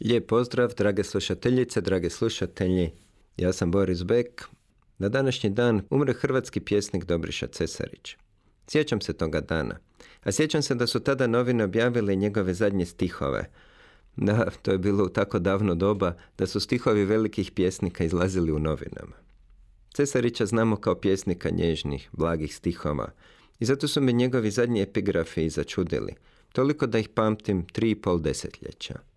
Lijep pozdrav, drage slušateljice, drage slušatelji. Ja sam Boris Bek. Na današnji dan umre hrvatski pjesnik Dobriša Cesarić. Sjećam se toga dana. A sjećam se da su tada novine objavile njegove zadnje stihove. Da, to je bilo u tako davno doba da su stihovi velikih pjesnika izlazili u novinama. Cesarića znamo kao pjesnika nježnih, blagih stihova i zato su me njegovi zadnji epigrafi začudili, toliko da ih pamtim tri i pol desetljeća.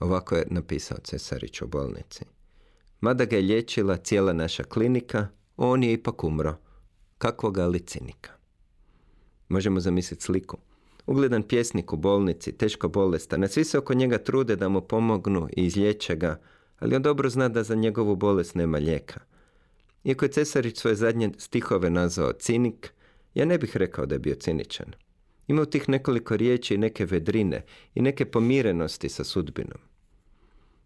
Ovako je napisao Cesarić u bolnici. Mada ga je liječila cijela naša klinika, on je ipak umro. Kakvoga li cinika? Možemo zamisliti sliku. Ugledan pjesnik u bolnici, teško bolestan, a svi se oko njega trude da mu pomognu i izliječe ga, ali on dobro zna da za njegovu bolest nema lijeka. Iako je Cesarić svoje zadnje stihove nazvao cinik, ja ne bih rekao da je bio ciničan. Ima u tih nekoliko riječi i neke vedrine i neke pomirenosti sa sudbinom.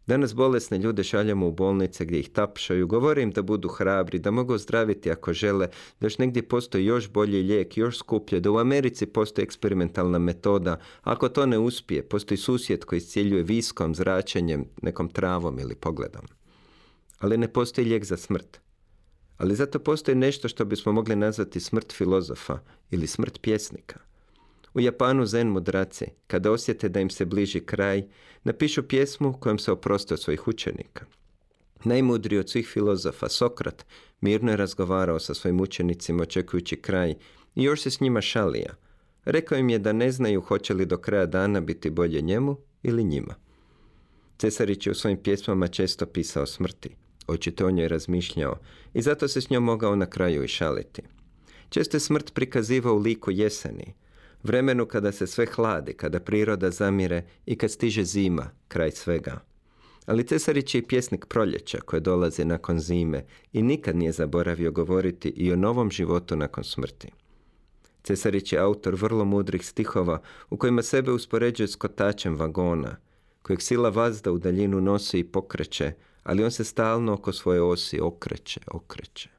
Danas bolesne ljude šaljemo u bolnice gdje ih tapšaju, govore im da budu hrabri, da mogu ozdraviti ako žele, da još negdje postoji još bolji lijek, još skuplje, da u Americi postoji eksperimentalna metoda. Ako to ne uspije, postoji susjed koji iscijeljuje viskom, zračenjem, nekom travom ili pogledom. Ali ne postoji lijek za smrt. Ali zato postoji nešto što bismo mogli nazvati smrt filozofa ili smrt pjesnika. U Japanu zen mudraci, kada osjete da im se bliži kraj, napišu pjesmu kojom se oproste od svojih učenika. Najmudriji od svih filozofa, Sokrat, mirno je razgovarao sa svojim učenicima očekujući kraj i još se s njima šalija. Rekao im je da ne znaju hoće li do kraja dana biti bolje njemu ili njima. Cesarić je u svojim pjesmama često pisao smrti. Očito o njoj razmišljao i zato se s njom mogao na kraju i šaliti. Često je smrt prikazivao u liku jeseni, vremenu kada se sve hladi, kada priroda zamire i kad stiže zima, kraj svega. Ali Cesarić je i pjesnik proljeća koje dolazi nakon zime i nikad nije zaboravio govoriti i o novom životu nakon smrti. Cesarić je autor vrlo mudrih stihova u kojima sebe uspoređuje s kotačem vagona, kojeg sila vazda u daljinu nosi i pokreće, ali on se stalno oko svoje osi okreće, okreće.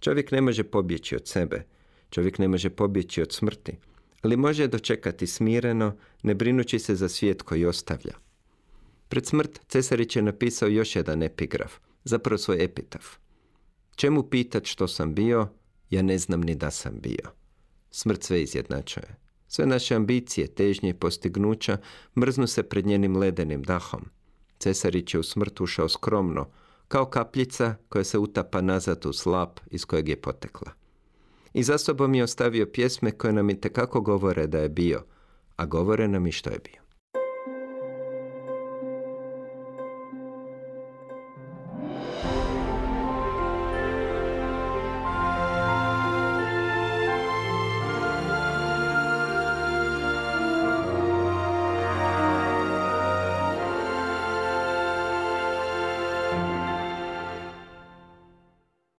Čovjek ne može pobjeći od sebe, Čovjek ne može pobjeći od smrti, ali može dočekati smireno, ne brinući se za svijet koji ostavlja. Pred smrt Cesarić je napisao još jedan epigraf, zapravo svoj epitaf. Čemu pitat što sam bio, ja ne znam ni da sam bio. Smrt sve izjednačuje. Sve naše ambicije, težnje i postignuća mrznu se pred njenim ledenim dahom. Cesarić je u smrt ušao skromno, kao kapljica koja se utapa nazad u slap iz kojeg je potekla i za sobom je ostavio pjesme koje nam i tekako govore da je bio, a govore nam i što je bio.